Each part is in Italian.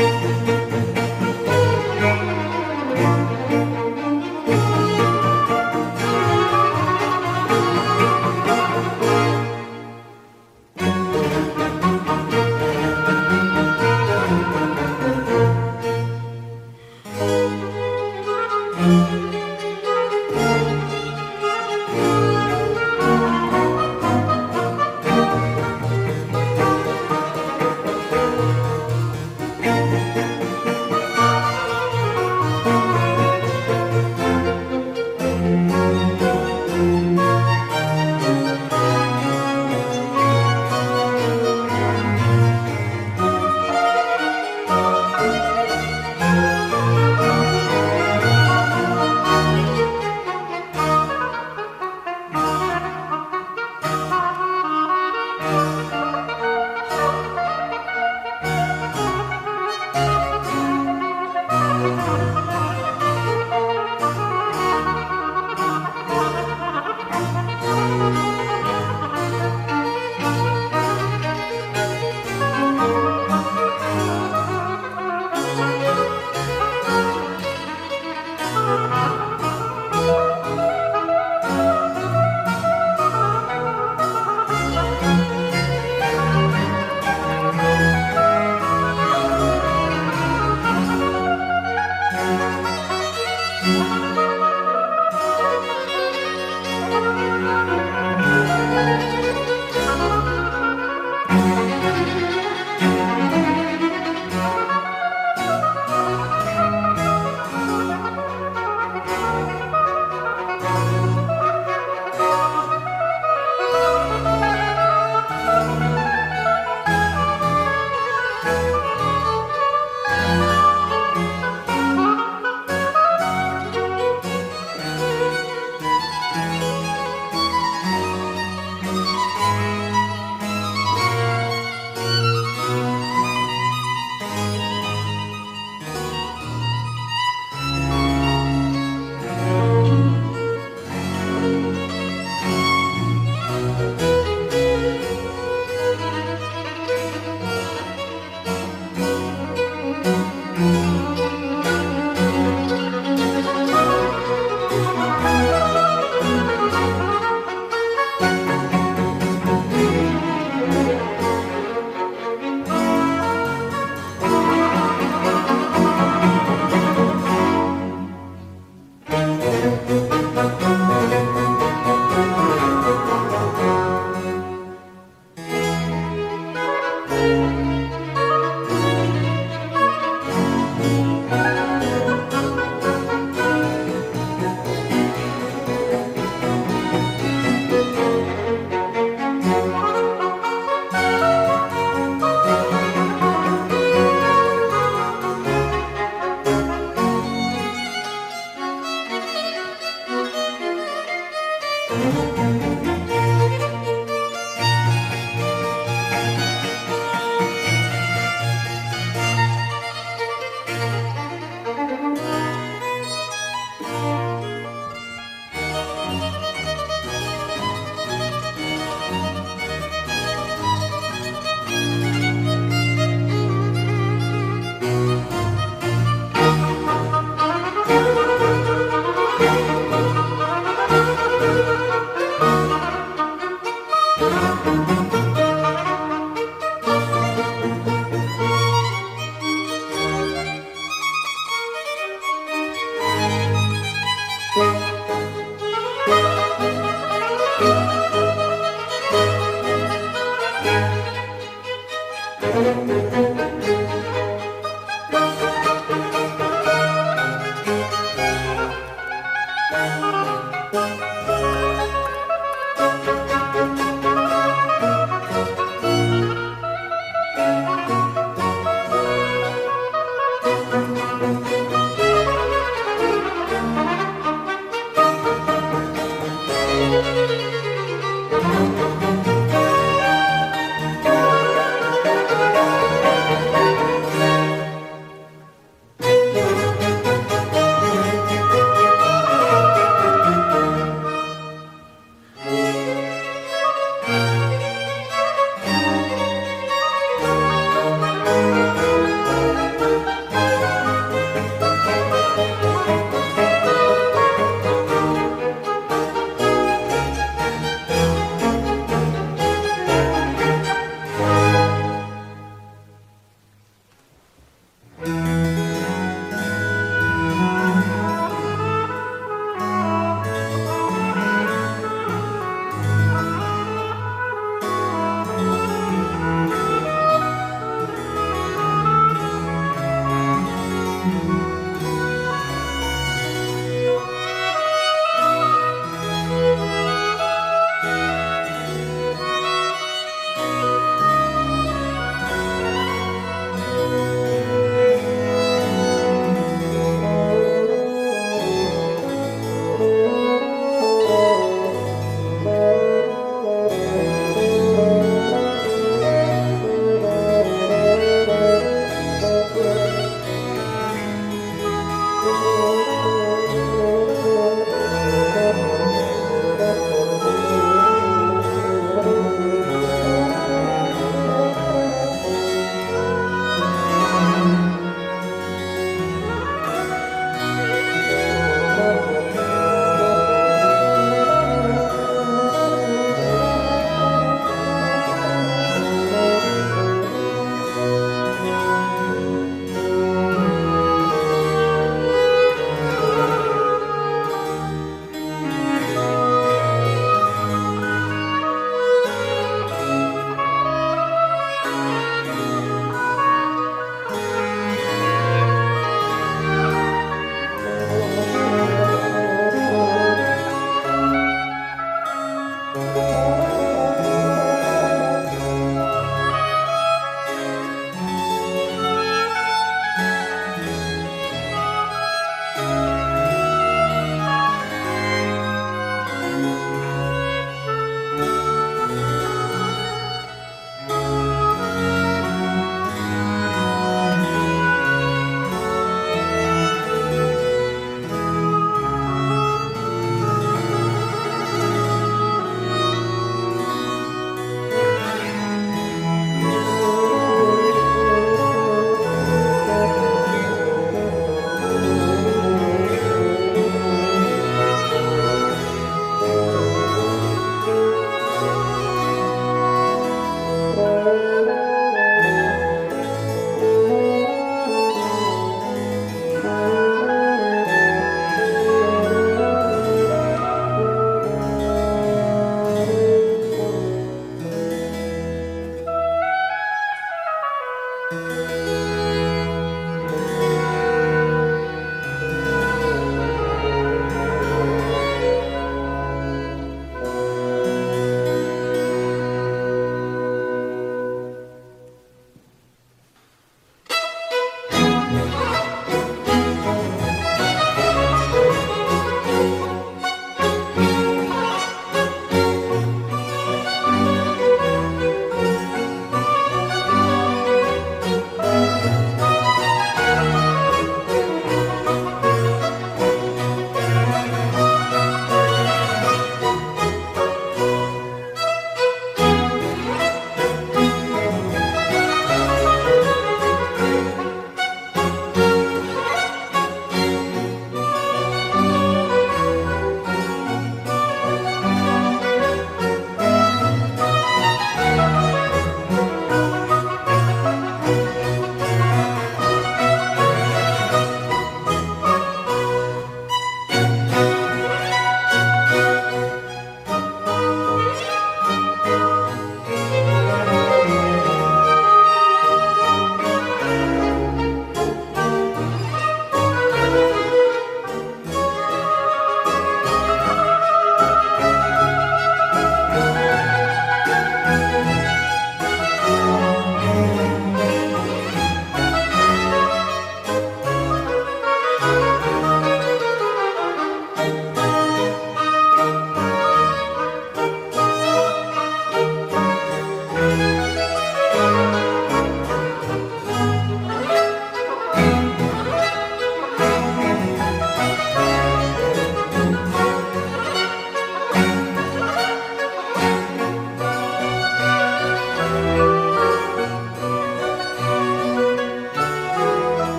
Música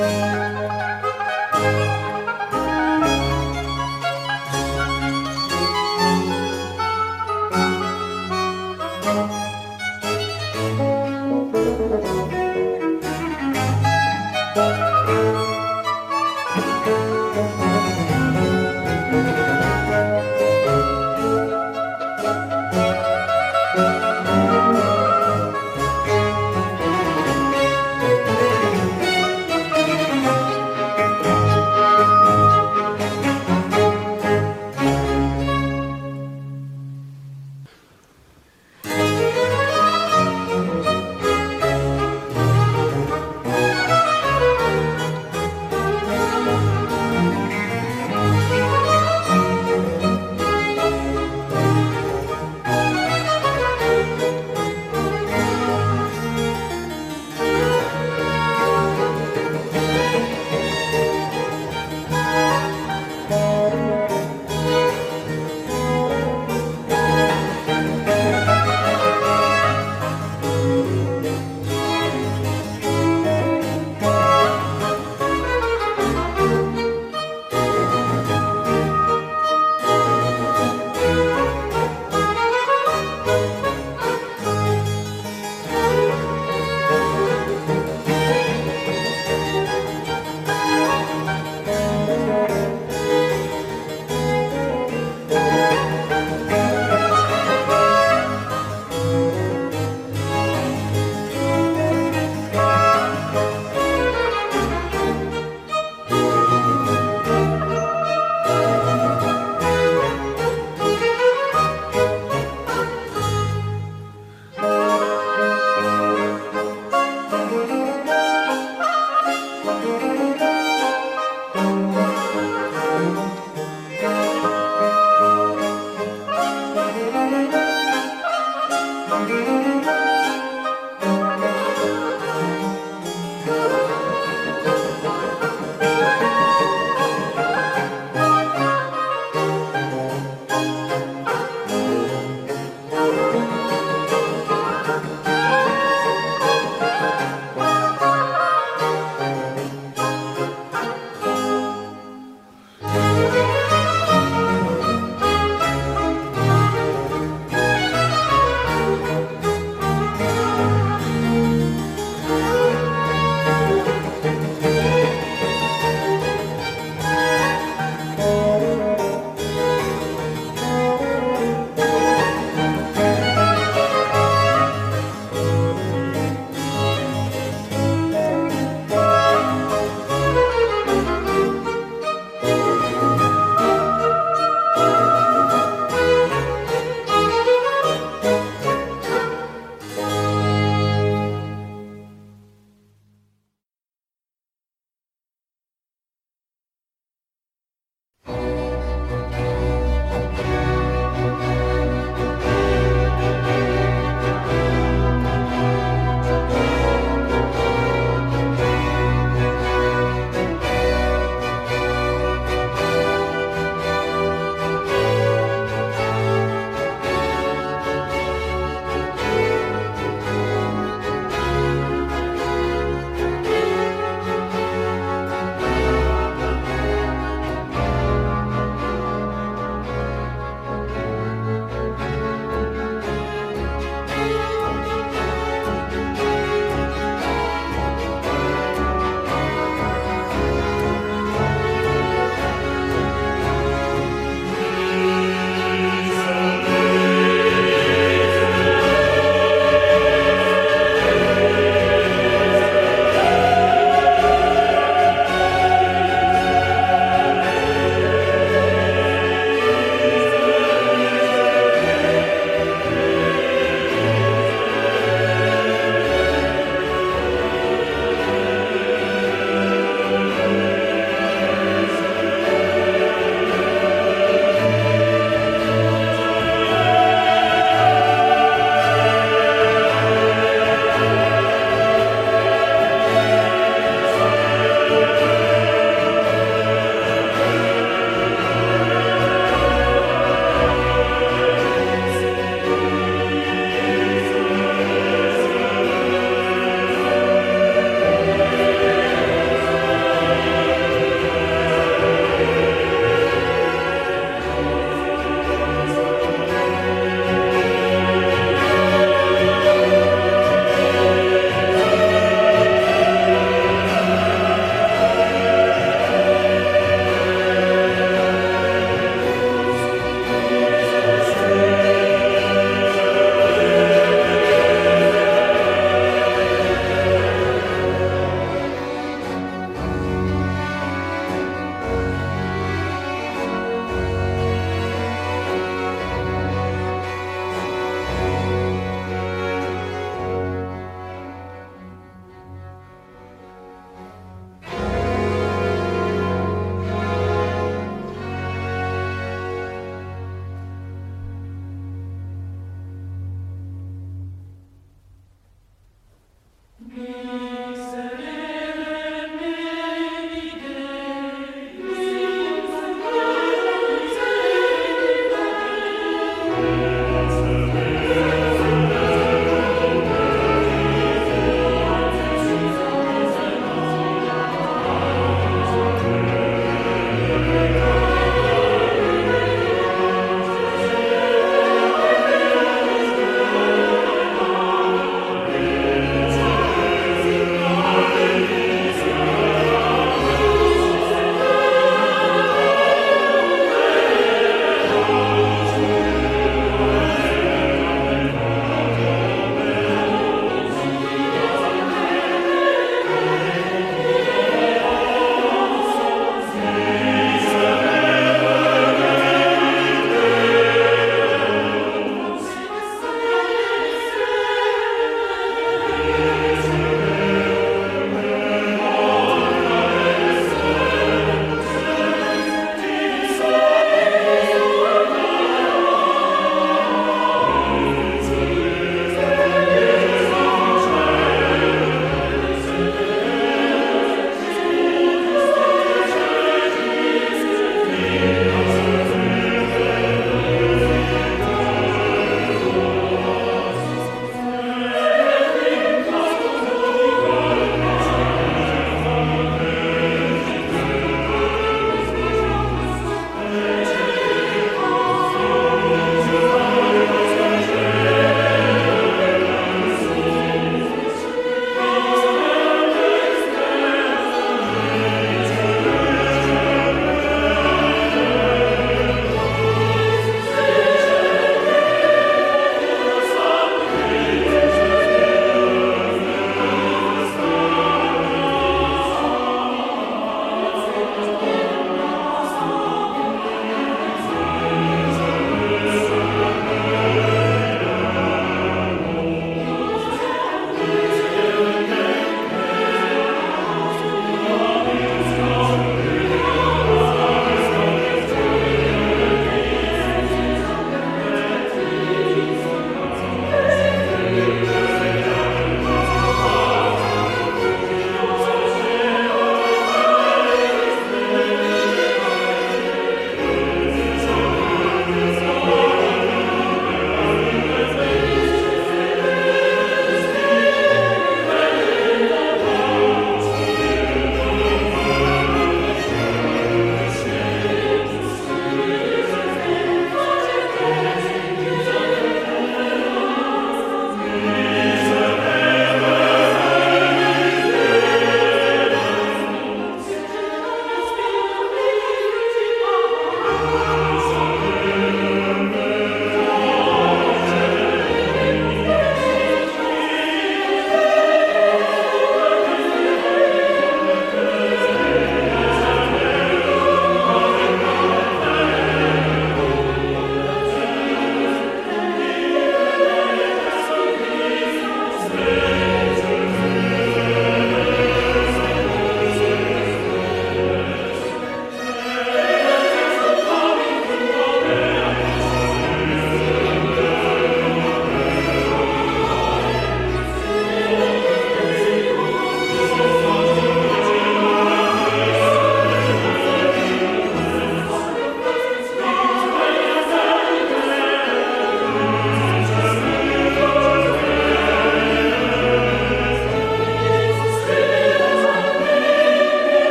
Música